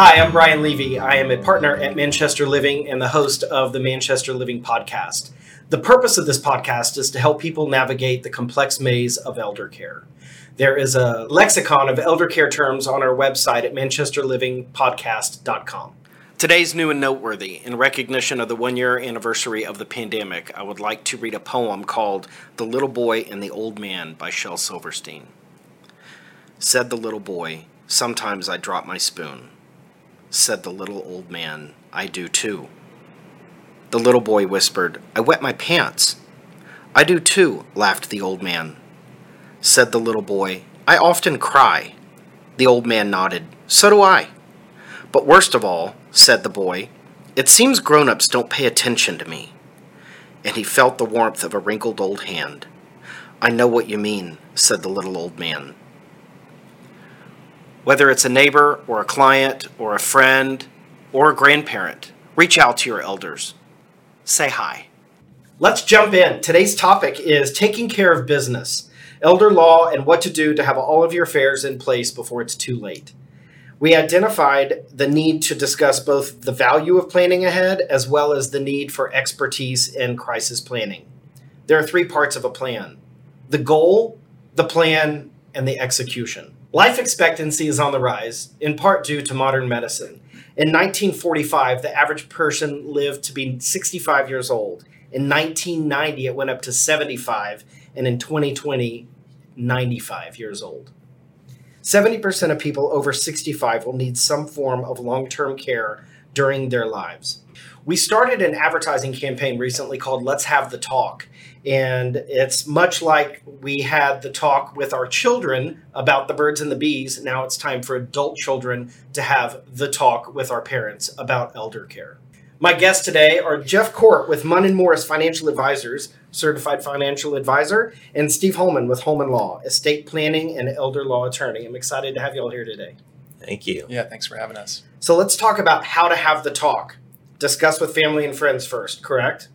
Hi, I'm Brian Levy. I am a partner at Manchester Living and the host of the Manchester Living podcast. The purpose of this podcast is to help people navigate the complex maze of elder care. There is a lexicon of elder care terms on our website at manchesterlivingpodcast.com. Today's new and noteworthy. In recognition of the one year anniversary of the pandemic, I would like to read a poem called The Little Boy and the Old Man by Shel Silverstein. Said the little boy, Sometimes I drop my spoon. Said the little old man, I do too. The little boy whispered, I wet my pants. I do too, laughed the old man. Said the little boy, I often cry. The old man nodded, So do I. But worst of all, said the boy, it seems grown ups don't pay attention to me. And he felt the warmth of a wrinkled old hand. I know what you mean, said the little old man. Whether it's a neighbor or a client or a friend or a grandparent, reach out to your elders. Say hi. Let's jump in. Today's topic is taking care of business, elder law, and what to do to have all of your affairs in place before it's too late. We identified the need to discuss both the value of planning ahead as well as the need for expertise in crisis planning. There are three parts of a plan the goal, the plan, and the execution. Life expectancy is on the rise, in part due to modern medicine. In 1945, the average person lived to be 65 years old. In 1990, it went up to 75, and in 2020, 95 years old. 70% of people over 65 will need some form of long term care during their lives. We started an advertising campaign recently called Let's Have the Talk. And it's much like we had the talk with our children about the birds and the bees. Now it's time for adult children to have the talk with our parents about elder care. My guests today are Jeff Kort with Munn and Morris Financial Advisors, certified financial advisor, and Steve Holman with Holman Law, estate planning and elder law attorney. I'm excited to have you all here today. Thank you. Yeah, thanks for having us. So let's talk about how to have the talk. Discuss with family and friends first, correct?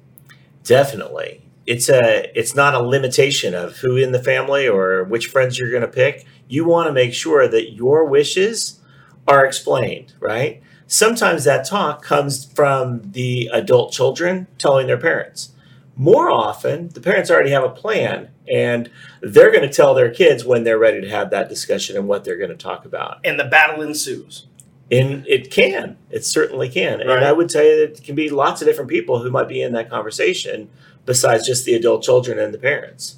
Definitely. It's a it's not a limitation of who in the family or which friends you're going to pick. You want to make sure that your wishes are explained, right? Sometimes that talk comes from the adult children telling their parents. More often, the parents already have a plan and they're going to tell their kids when they're ready to have that discussion and what they're going to talk about. And the battle ensues. And it can, it certainly can. Right. And I would tell you that it can be lots of different people who might be in that conversation besides just the adult children and the parents.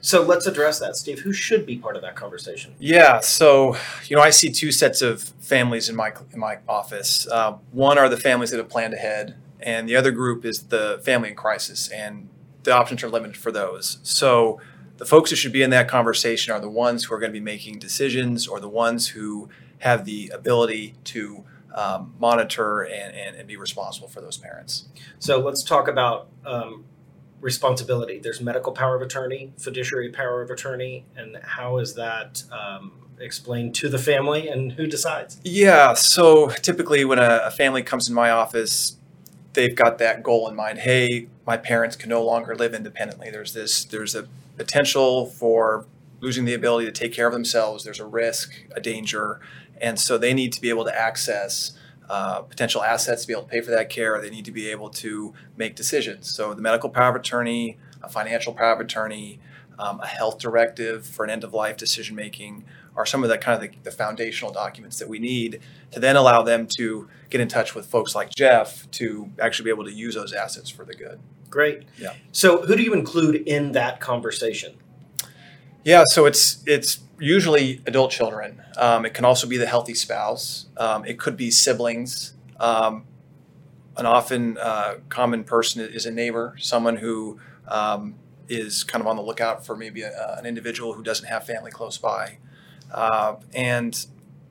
So let's address that, Steve. Who should be part of that conversation? Yeah, so you know, I see two sets of families in my in my office. Uh, one are the families that have planned ahead, and the other group is the family in crisis, and the options are limited for those. So the folks who should be in that conversation are the ones who are going to be making decisions, or the ones who have the ability to um, monitor and, and, and, be responsible for those parents. So let's talk about um, responsibility. There's medical power of attorney, fiduciary power of attorney, and how is that um, explained to the family and who decides? Yeah, so typically when a, a family comes in my office, they've got that goal in mind. Hey, my parents can no longer live independently. There's this, there's a potential for losing the ability to take care of themselves. There's a risk, a danger, and so they need to be able to access uh, potential assets to be able to pay for that care. They need to be able to make decisions. So the medical power of attorney, a financial power of attorney, um, a health directive for an end of life decision making are some of the kind of the, the, foundational documents that we need to then allow them to get in touch with folks like Jeff to actually be able to use those assets for the good. Great. Yeah. So who do you include in that conversation? Yeah, so it's it's usually adult children. Um, it can also be the healthy spouse. Um, it could be siblings. Um, an often uh, common person is a neighbor, someone who um, is kind of on the lookout for maybe a, an individual who doesn't have family close by. Uh, and,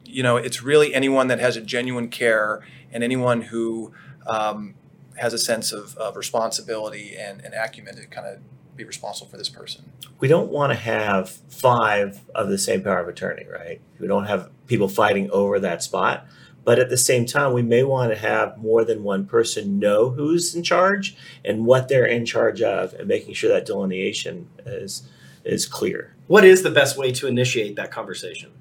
you know, it's really anyone that has a genuine care and anyone who um, has a sense of, of responsibility and, and acumen to kind of be responsible for this person. We don't want to have five of the same power of attorney, right? We don't have people fighting over that spot. But at the same time, we may want to have more than one person know who's in charge and what they're in charge of, and making sure that delineation is is clear. What is the best way to initiate that conversation?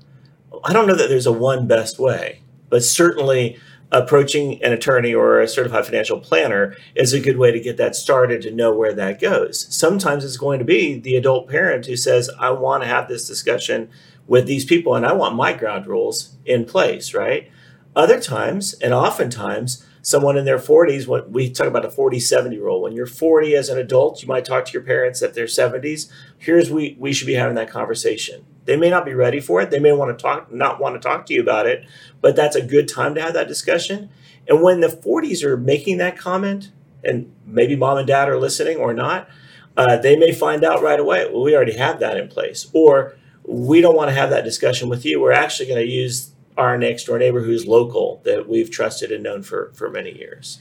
I don't know that there's a one best way. But certainly, approaching an attorney or a certified financial planner is a good way to get that started to know where that goes. Sometimes it's going to be the adult parent who says, I want to have this discussion with these people and I want my ground rules in place, right? Other times, and oftentimes, someone in their 40s, what we talk about a 40 70 rule. When you're 40 as an adult, you might talk to your parents at their 70s. Here's we we should be having that conversation. They may not be ready for it. They may want to talk, not want to talk to you about it, but that's a good time to have that discussion. And when the 40s are making that comment, and maybe mom and dad are listening or not, uh, they may find out right away, well, we already have that in place. Or we don't want to have that discussion with you. We're actually going to use our next door neighbor who's local that we've trusted and known for, for many years.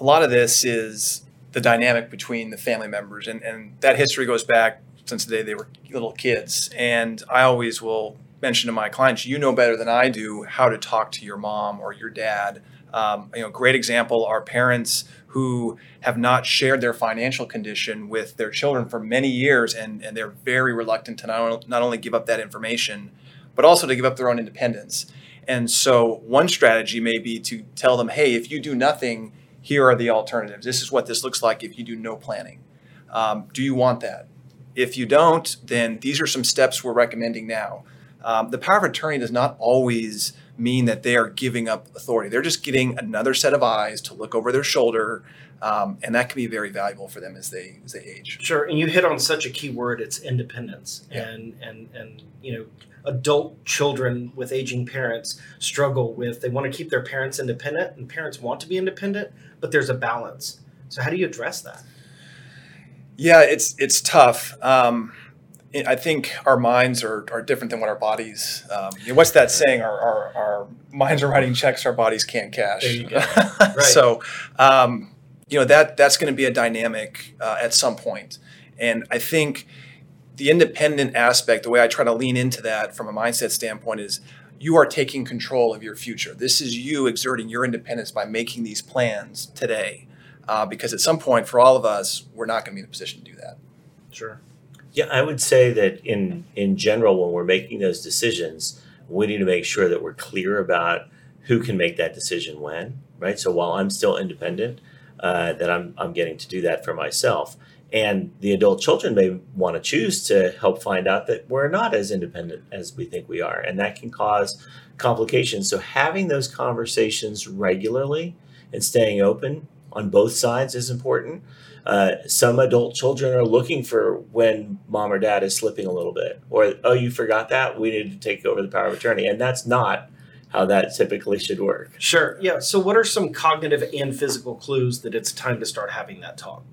A lot of this is the dynamic between the family members, and, and that history goes back since the day they were little kids. And I always will mention to my clients, you know better than I do how to talk to your mom or your dad. Um, you know, great example are parents who have not shared their financial condition with their children for many years, and, and they're very reluctant to not, not only give up that information, but also to give up their own independence. And so, one strategy may be to tell them, hey, if you do nothing, here are the alternatives. This is what this looks like if you do no planning. Um, do you want that? If you don't, then these are some steps we're recommending now. Um, the power of attorney does not always mean that they are giving up authority. They're just getting another set of eyes to look over their shoulder, um, and that can be very valuable for them as they as they age. Sure, and you hit on such a key word: it's independence, yeah. and and and you know, adult children with aging parents struggle with they want to keep their parents independent, and parents want to be independent, but there's a balance. So, how do you address that? Yeah, it's it's tough. Um, I think our minds are, are different than what our bodies. Um, you know, what's that saying? Our, our, our minds are writing checks our bodies can't cash. right. So, um, you know that that's going to be a dynamic uh, at some point. point, and I think the independent aspect, the way I try to lean into that from a mindset standpoint, is you are taking control of your future. This is you exerting your independence by making these plans today uh, because at some point for all of us, we're not going to be in a position to do that. Sure. Yeah, I would say that in in general, when we're making those decisions, we need to make sure that we're clear about who can make that decision when, right? So while I'm still independent, uh, that I'm I'm getting to do that for myself. And the adult children may want to choose to help find out that we're not as independent as we think we are, and that can cause complications. So having those conversations regularly and staying open on both sides is important. Uh, some adult children are looking for when mom or dad is slipping a little bit, or oh, you forgot that we need to take over the power of attorney, and that's not how that typically should work. Sure. Yeah. So, what are some cognitive and physical clues that it's time to start having that talk?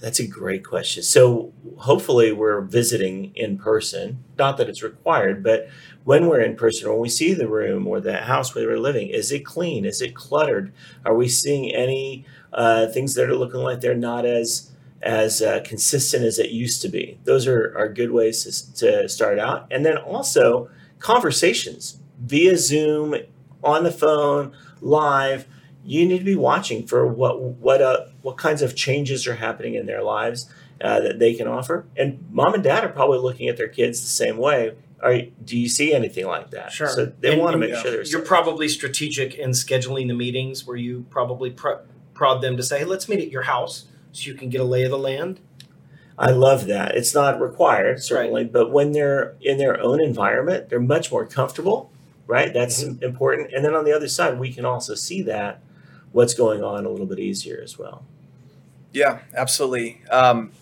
That's a great question. So, hopefully, we're visiting in person. Not that it's required, but when we're in person, when we see the room or the house where we're living, is it clean? Is it cluttered? Are we seeing any uh, things that are looking like they're not as as uh, consistent as it used to be. Those are, are good ways to, to start out. And then also conversations via Zoom, on the phone, live. You need to be watching for what what uh, what kinds of changes are happening in their lives uh, that they can offer. And mom and dad are probably looking at their kids the same way. Are do you see anything like that? Sure. So they and, want to make yeah. sure there's. You're probably strategic in scheduling the meetings where you probably prod them to say, hey, let's meet at your house so you can get a lay of the land? I love that. It's not required, certainly, right. but when they're in their own environment, they're much more comfortable, right? That's mm-hmm. important. And then on the other side, we can also see that what's going on a little bit easier as well. Yeah, absolutely. Um,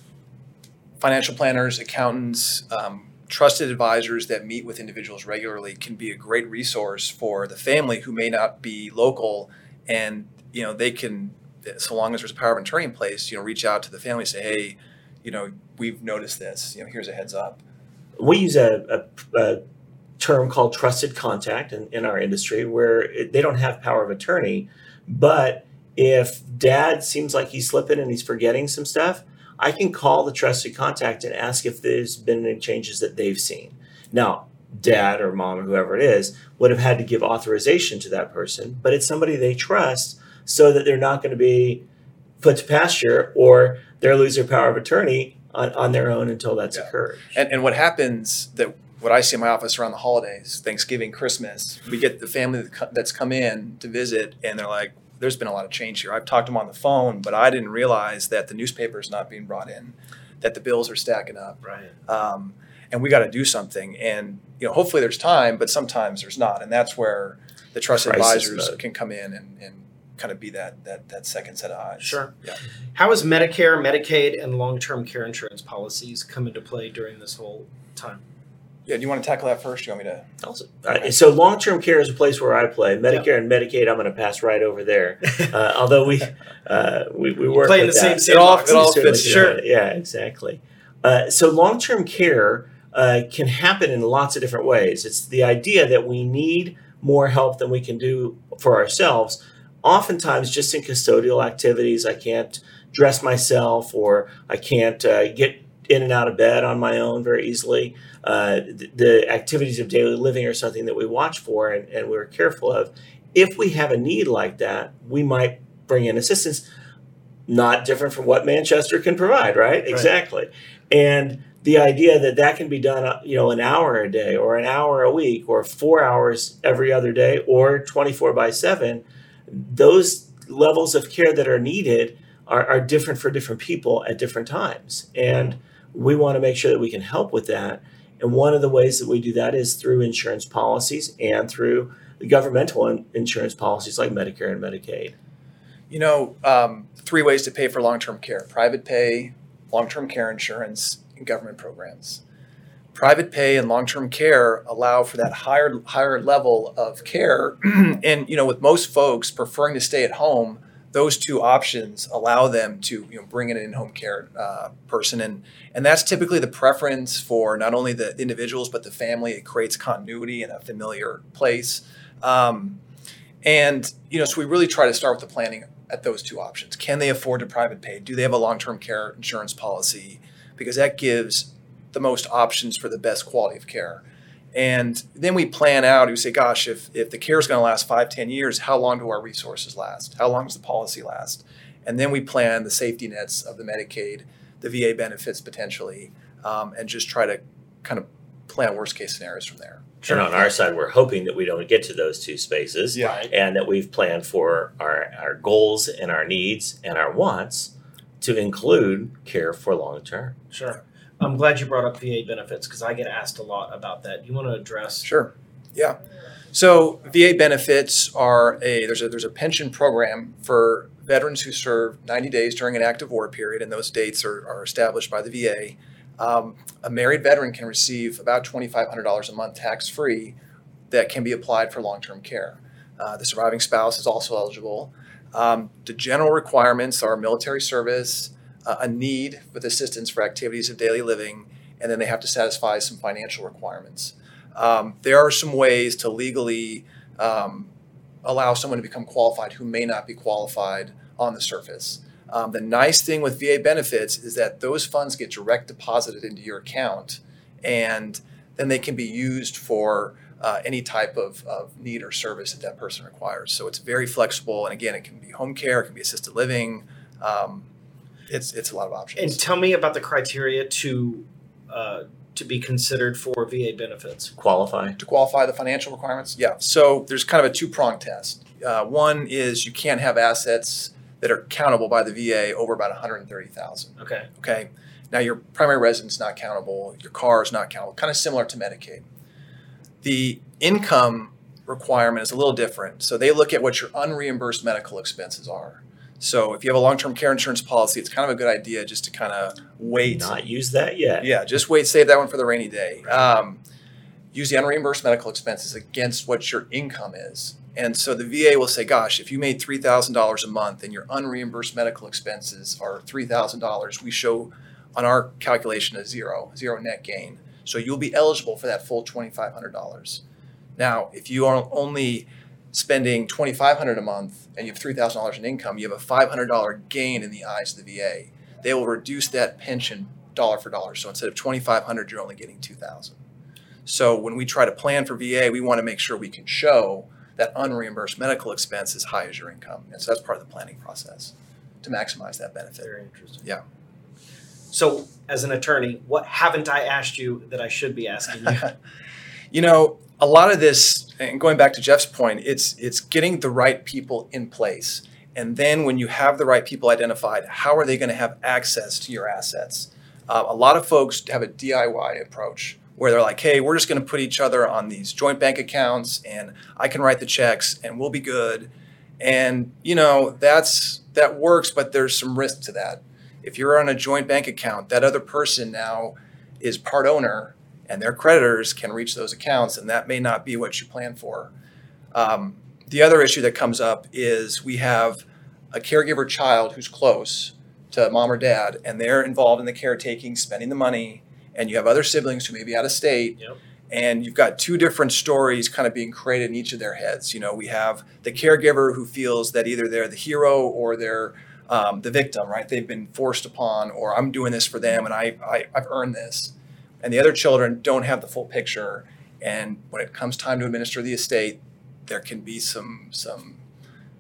financial planners, accountants, um, trusted advisors that meet with individuals regularly can be a great resource for the family who may not be local and you know they can so long as there's a power of attorney in place, you know, reach out to the family, say, hey, you know, we've noticed this. You know, here's a heads up. We use a, a, a term called trusted contact in, in our industry, where it, they don't have power of attorney, but if dad seems like he's slipping and he's forgetting some stuff, I can call the trusted contact and ask if there's been any changes that they've seen. Now, dad or mom or whoever it is would have had to give authorization to that person, but it's somebody they trust so that they're not going to be put to pasture or they'll lose their power of attorney on, on their own until that's yeah. occurred. And, and what happens that what I see in my office around the holidays, Thanksgiving, Christmas, we get the family that's come in to visit, and they're like, "There's been a lot of change here." I've talked to them on the phone, but I didn't realize that the newspaper is not being brought in, that the bills are stacking up, Right. um, and we got to do something. And you know, hopefully there's time, but sometimes there's not, and that's where the trusted Crisis advisors mode. can come in and, and kind of be that that that second set of eyes. Sure. Yeah. How has Medicare, Medicaid, and long-term care insurance policies come into play during this whole time? Yeah. Do you want to tackle that first? Do you want me to? Also, uh, so long-term care is a place where I play. Medicare and Medicaid, I'm going to pass right over there. Uh, although we uh, we, we work play in the that. same It all- sandbox. it all fits, sure. Yeah, exactly. Uh, so long-term care uh, can happen in lots of different ways. It's the idea that we need more help than we can do for ourselves. Oftentimes, just in custodial activities, I can't dress myself, or I can't uh, get in and out of bed on my own very easily. Uh, the, the activities of daily living are something that we watch for and, and we're careful of. If we have a need like that, we might bring in assistance not different from what Manchester can provide, right? Exactly. And the idea that that can be done, uh, you know, an hour a day or an hour a week or four hours every other day or 24 by seven, those levels of care that are needed are, are different for different people at different times. And we want to make sure that we can help with that. And one of the ways that we do that is through insurance policies and through the governmental insurance policies like Medicare and Medicaid. You know, um, three ways to pay for long-term care: private pay, long-term care insurance, and government programs. Private pay and long-term care allow for that higher higher level of care, and you know, with most folks preferring to stay at home, those two options allow them to you know bring in an in-home care uh, person, and and that's typically the preference for not only the individuals but the family. It creates continuity in a familiar place. Um, and you know, so we really try to start with the planning at those two options. Can they afford to private pay? Do they have a long-term care insurance policy? Because that gives the most options for the best quality of care. And then we plan out, we say, gosh, if, if the care is going to last five, ten years, how long do our resources last? How long does the policy last? And then we plan the safety nets of the Medicaid, the VA benefits potentially, um, and just try to kind of plan worst case scenarios from there. And on our side, we're hoping that we don't get to those two spaces. Yeah. And that we've planned for our, our goals and our needs and our wants to include care for long term. Sure. I'm glad you brought up VA benefits because I get asked a lot about that. Do you want to address? Sure. Yeah. So VA benefits are a there's a there's a pension program for veterans who serve 90 days during an active war period, and those dates are, are established by the VA. Um, a married veteran can receive about $2,500 a month tax free that can be applied for long term care. Uh, the surviving spouse is also eligible. Um, the general requirements are military service, a need with assistance for activities of daily living, and then they have to satisfy some financial requirements. Um, there are some ways to legally um, allow someone to become qualified who may not be qualified on the surface. Um, the nice thing with VA benefits is that those funds get direct deposited into your account, and then they can be used for uh, any type of, of need or service that that person requires. So it's very flexible, and again, it can be home care, it can be assisted living. Um, it's it's a lot of options. And tell me about the criteria to uh, to be considered for VA benefits. Qualify. to qualify the financial requirements? Yeah. So there's kind of a two prong test. Uh, one is you can't have assets that are countable by the VA over about 130,000. Okay. Okay. Now your primary residence is not countable, your car is not countable, kind of similar to Medicaid. The income requirement is a little different. So they look at what your unreimbursed medical expenses are. So if you have a long-term care insurance policy, it's kind of a good idea just to kind of wait Not use that yet. yeah, just wait, save that one for the rainy day. Um, use the unreimbursed medical expenses against what your income is. And so the VA will say, gosh, if you made $3,000 a month and your unreimbursed medical expenses are $3,000, we show on our calculation a zero, zero net gain. So you'll be eligible for that full $2,500. Now, if you are only spending $2,500 a month and you have $3,000 in income, you have a $500 gain in the eyes of the VA. They will reduce that pension dollar for dollar. So instead of 2,500, you're only getting 2,000. So when we try to plan for VA, we want to make sure we can show that unreimbursed medical expense is high as your income. And so that's part of the planning process to maximize that benefit. Very interesting. Yeah. So, as an attorney, what haven't I asked you that I should be asking you? you know, a lot of this, and going back to Jeff's point, it's it's getting the right people in place. And then when you have the right people identified, how are they going to have access to your assets? Uh, a lot of folks have a DIY approach where they're like, hey, we're just going to put each other on these joint bank accounts and I can write the checks and we'll be good. And, you know, that's that works, but there's some risk to that. If you're on a joint bank account, that other person now is part owner and their creditors can reach those accounts, and that may not be what you plan for. Um, the other issue that comes up is we have a caregiver child who's close to mom or dad, and they're involved in the caretaking, spending the money, and you have other siblings who may be out of state. Yep. And you've got two different stories kind of being created in each of their heads. You know, we have the caregiver who feels that either they're the hero or they're um, the victim, right? They've been forced upon, or I'm doing this for them and I, I, I've earned this. And the other children don't have the full picture. And when it comes time to administer the estate, there can be some some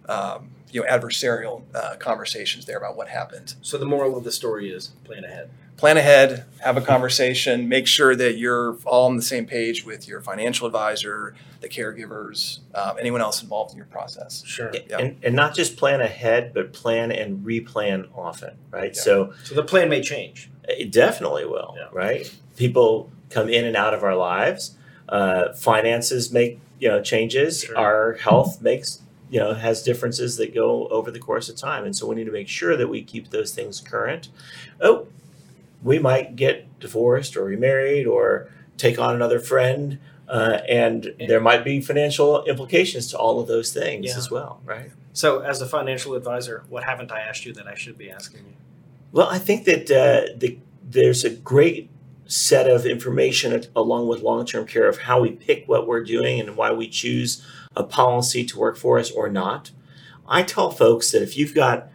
um, you know adversarial uh, conversations there about what happened. So the moral of the story is plan ahead. Plan ahead, have a conversation, make sure that you're all on the same page with your financial advisor, the caregivers, um, anyone else involved in your process. Sure. Yeah. And, and not just plan ahead, but plan and replan often, right? Yeah. So So the plan may change. it definitely will, Yeah. right? People come in and out of our lives. Uh, finances make you know changes. Sure. Our health makes you know has differences that go over the course of time, and so we need to make sure that we keep those things current. Oh, we might get divorced or remarried or take on another friend. Uh, and there might be financial implications to all of those things Yeah. as well, right? So, as a financial advisor, what haven't I asked you that I should be asking you? Well, I think that uh, the, there's a great set of information along with long term care of how we pick what we're doing and why we choose a policy to work for us or not. I tell folks that if you've got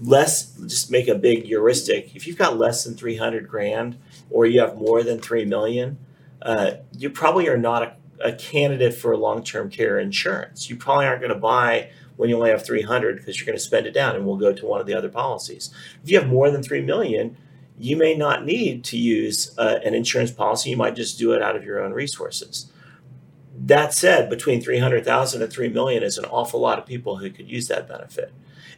less, just make a big heuristic, if you've got less than 300 grand or you have more than 3 million, uh, you probably are not a, a candidate for long term care insurance. You probably aren't going to buy when you only have 300 because you're going to spend it down and we'll go to one of the other policies. If you have more than 3 million, you may not need to use uh, an insurance policy. You might just do it out of your own resources. That said, between 300,000 and 3 million is an awful lot of people who could use that benefit.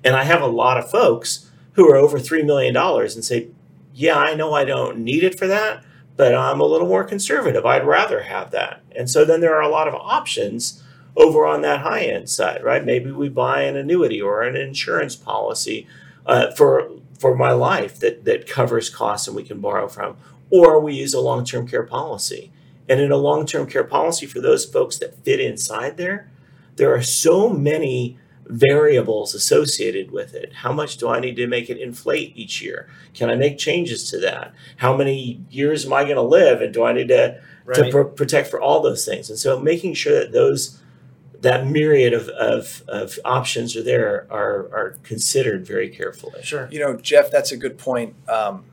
And I have a lot of folks who are over $3 million and say, Yeah, I know I don't need it for that, but I'm a little more conservative. I'd rather have that. And so then there are a lot of options over on that high end side, right? Maybe we buy an annuity or an insurance policy uh, for for my life that that covers costs and we can borrow from, or we use a long term care policy. And in a long term care policy, for those folks that fit inside there, there are so many variables associated with it. How much do I need to make it inflate each year? Can I make changes to that? How many years am I going to live? And do I need to, to pr- protect for all those things? And so making sure that those that myriad of, of, of options are there are, are considered very carefully. Sure. You know, Jeff, that's a good point. Um,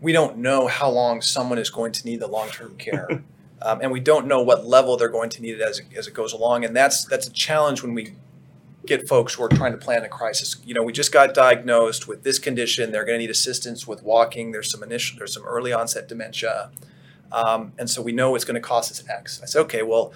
we don't know how long someone is going to need the long-term care, um, and we don't know what level they're going to need it as it, as it goes along. And that's that's a challenge when we get folks who are trying to plan a crisis. You know, we just got diagnosed with this condition. They're going to need assistance with walking. There's some initial, there's some early onset dementia, um, and so we know it's going to cost us X. I said, okay, well.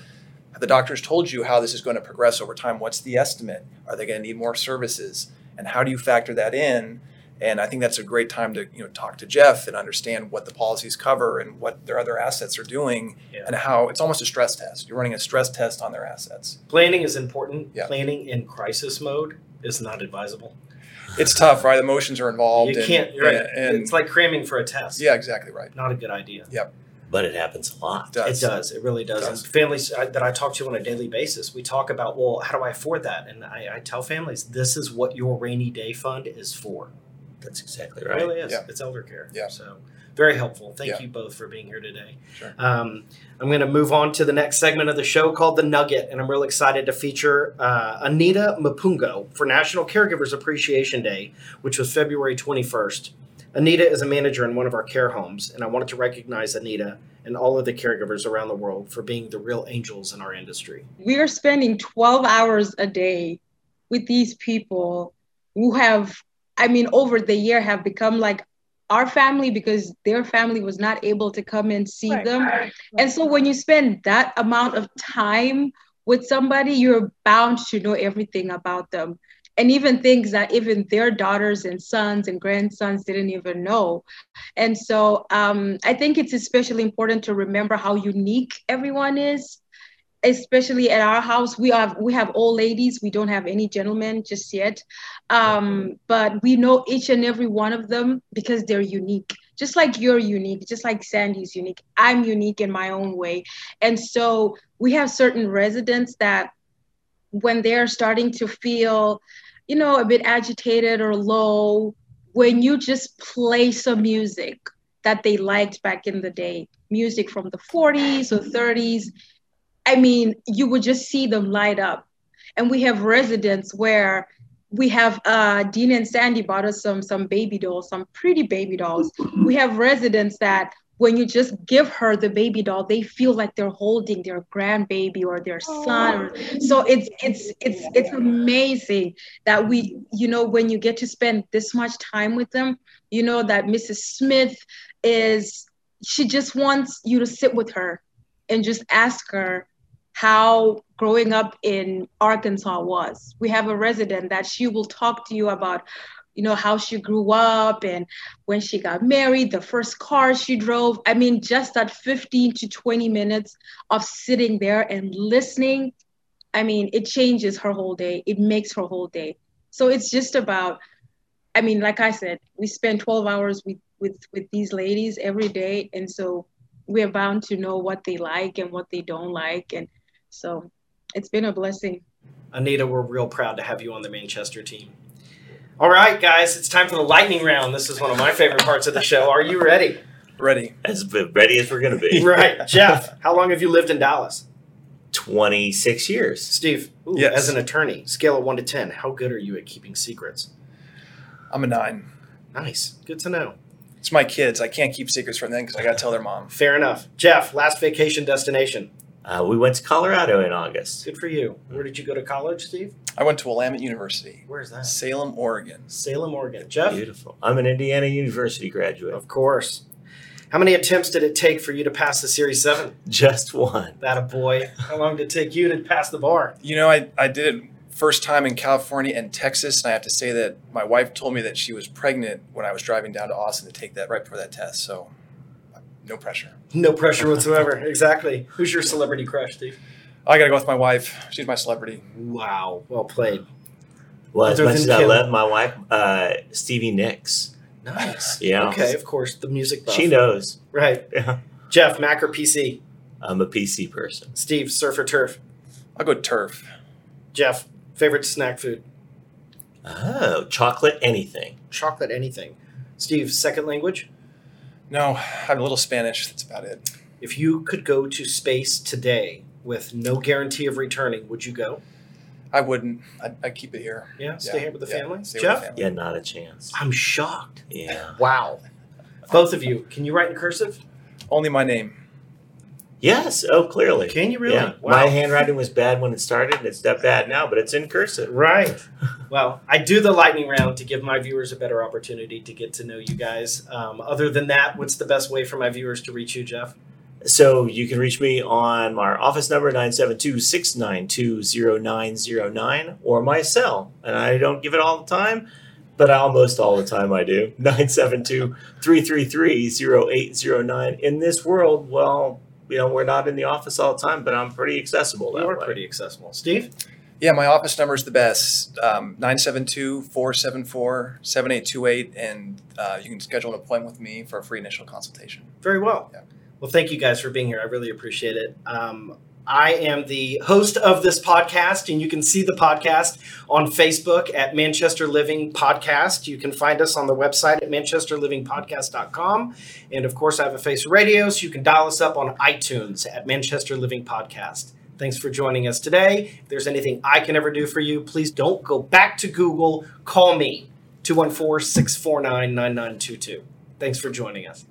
The doctors told you how this is going to progress over time? What's the estimate? Are they going to need more services? And how do you factor that in? And I think that's a great time to you know talk to Jeff and understand what the policies cover and what their other assets are doing, Yeah. and how it's almost a stress test. You're running a stress test on their assets. Planning is important. Yeah. Planning in crisis mode is not advisable. It's tough, right? Emotions are involved. You and- can't. You're right. And, it's like cramming for a test. yeah, exactly right. Not a good idea. Yep. But it happens a lot. It does. It does. It really does. It does. And families that I talk to on a daily basis, we talk about, well, how do I afford that? And I, I tell families, this is what your rainy day fund is for. That's exactly right. It right. really is. Yeah. It's elder care. Yeah. So very helpful. Thank Yeah. you both for being here today. Sure. Um, I'm going to move on to the next segment of the show called The Nugget, and I'm really excited to feature uh, Anita Mapungo for National Caregivers Appreciation Day, which was February 21st. Anita is a manager in one of our care homes, and I wanted to recognize Anita and all of the caregivers around the world for being the real angels in our industry. we are spending 12 hours a day with these people who have i mean over the year have become like our family because their family was not able to come and see Right. them. And so when you spend that amount of time with somebody, you're bound to know everything about them. And even things that even their daughters and sons and grandsons didn't even know. And so um, I think it's especially important to remember how unique everyone is. Especially at our house, we have we have old ladies. We don't have any gentlemen just yet, um, but we know each and every one of them because they're unique. Just like you're unique, just like Sandy's unique. I'm unique in my own way, and so we have certain residents that when they're starting to feel, you know, a bit agitated or low, when you just play some music that they liked back in the day, music from the 40s or 30s, I mean, you would just see them light up. And we have residents where we have uh, Dean and Sandy bought us some some baby dolls, some pretty baby dolls. We have residents that when you just give her the baby doll, they feel like they're holding their grandbaby or their son. So it's it's it's it's amazing that we, you know, when you get to spend this much time with them, you know that Mrs. Smith is she just wants you to sit with her and just ask her how growing up in Arkansas was. We have a resident that she will talk to you about, you know, how she grew up and when she got married, the first car she drove. I mean, just that 15 to 20 minutes of sitting there and listening, I mean, it changes her whole day. It makes her whole day. So it's just about, I mean, like I said, we spend 12 hours with with with these ladies every day, and so we're bound to know what they like and what they don't like, and so it's been a blessing. Anita, we're real proud to have you on the Manchester team. All right, guys, it's time for the lightning round. This is one of my favorite parts of the show. Are you ready? Ready? As ready as we're going to be. Right. Jeff, how long have you lived in Dallas? 26 years. Steve, ooh, Yes. as an attorney, scale of 1 to 10, how good are you at keeping secrets? I'm a nine. Nice. Good to know. It's my kids. I can't keep secrets from them because I got to tell their mom. Fair enough. Jeff, last vacation destination. Uh, we went to Colorado in August. Good for you. Where did you go to college, Steve? I went to Willamette University, Where's that? Salem, Oregon. Salem, Oregon. Jeff? Beautiful. I'm an Indiana University graduate. Of course. How many attempts did it take for you to pass the Series 7? Just one. That a boy. How long did it take you to pass the bar? You know, I, I did it first time in California and Texas, and I have to say that my wife told me that she was pregnant when I was driving down to Austin to take that right before that test. So, no pressure. No pressure whatsoever. exactly. Who's your celebrity crush, Steve? I got to go with my wife. She's my celebrity. Wow. Well played. Well, as much than as I Kim. love my wife, uh, Stevie Nicks. Nice. Yeah. Okay, of course, the music buff. She knows. Right. Jeff, Mac or PC? I'm a PC person. Steve, surf or turf? I'll go turf. Jeff, favorite snack food? Oh, chocolate anything. Chocolate, anything. Steve, second language? No, I have a little Spanish. That's about it. If you could go to space today with no guarantee of returning, would you go? I wouldn't. I'd, I'd keep it here. Yeah, stay here with the yeah, family. stay with Jeff? the family. Yeah, not a chance. I'm shocked. Yeah. Wow. Both of you, can you write in cursive? Only my name. Yes. Oh, clearly. Can you really? Yeah. Wow. My handwriting was bad when it started, and it's that bad now, but it's in cursive. Right. Well, I do the lightning round to give my viewers a better opportunity to get to know you guys. Um, other than that, what's the best way for my viewers to reach you, Jeff? So you can reach me on our office number 972-692-0909 or my cell. And I don't give it all the time, but almost all the time I do. 972-333-0809. In this world, well, you know, we're not in the office all the time, but I'm pretty accessible that You are way. pretty accessible. Steve? Yeah, my office number is the best. Um, 972-474-7828. And uh, you can schedule an appointment with me for a free initial consultation. Very well. Yeah. Well, thank you guys for being here. I really appreciate it. Um, I am the host of this podcast, and you can see the podcast on Facebook at Manchester Living Podcast. You can find us on the website at manchesterlivingpodcast.com. And of course, I have a face radio, so you can dial us up on iTunes at Manchester Living Podcast. Thanks for joining us today. If there's anything I can ever do for you, please don't go back to Google. Call me 214 649 9922. Thanks for joining us.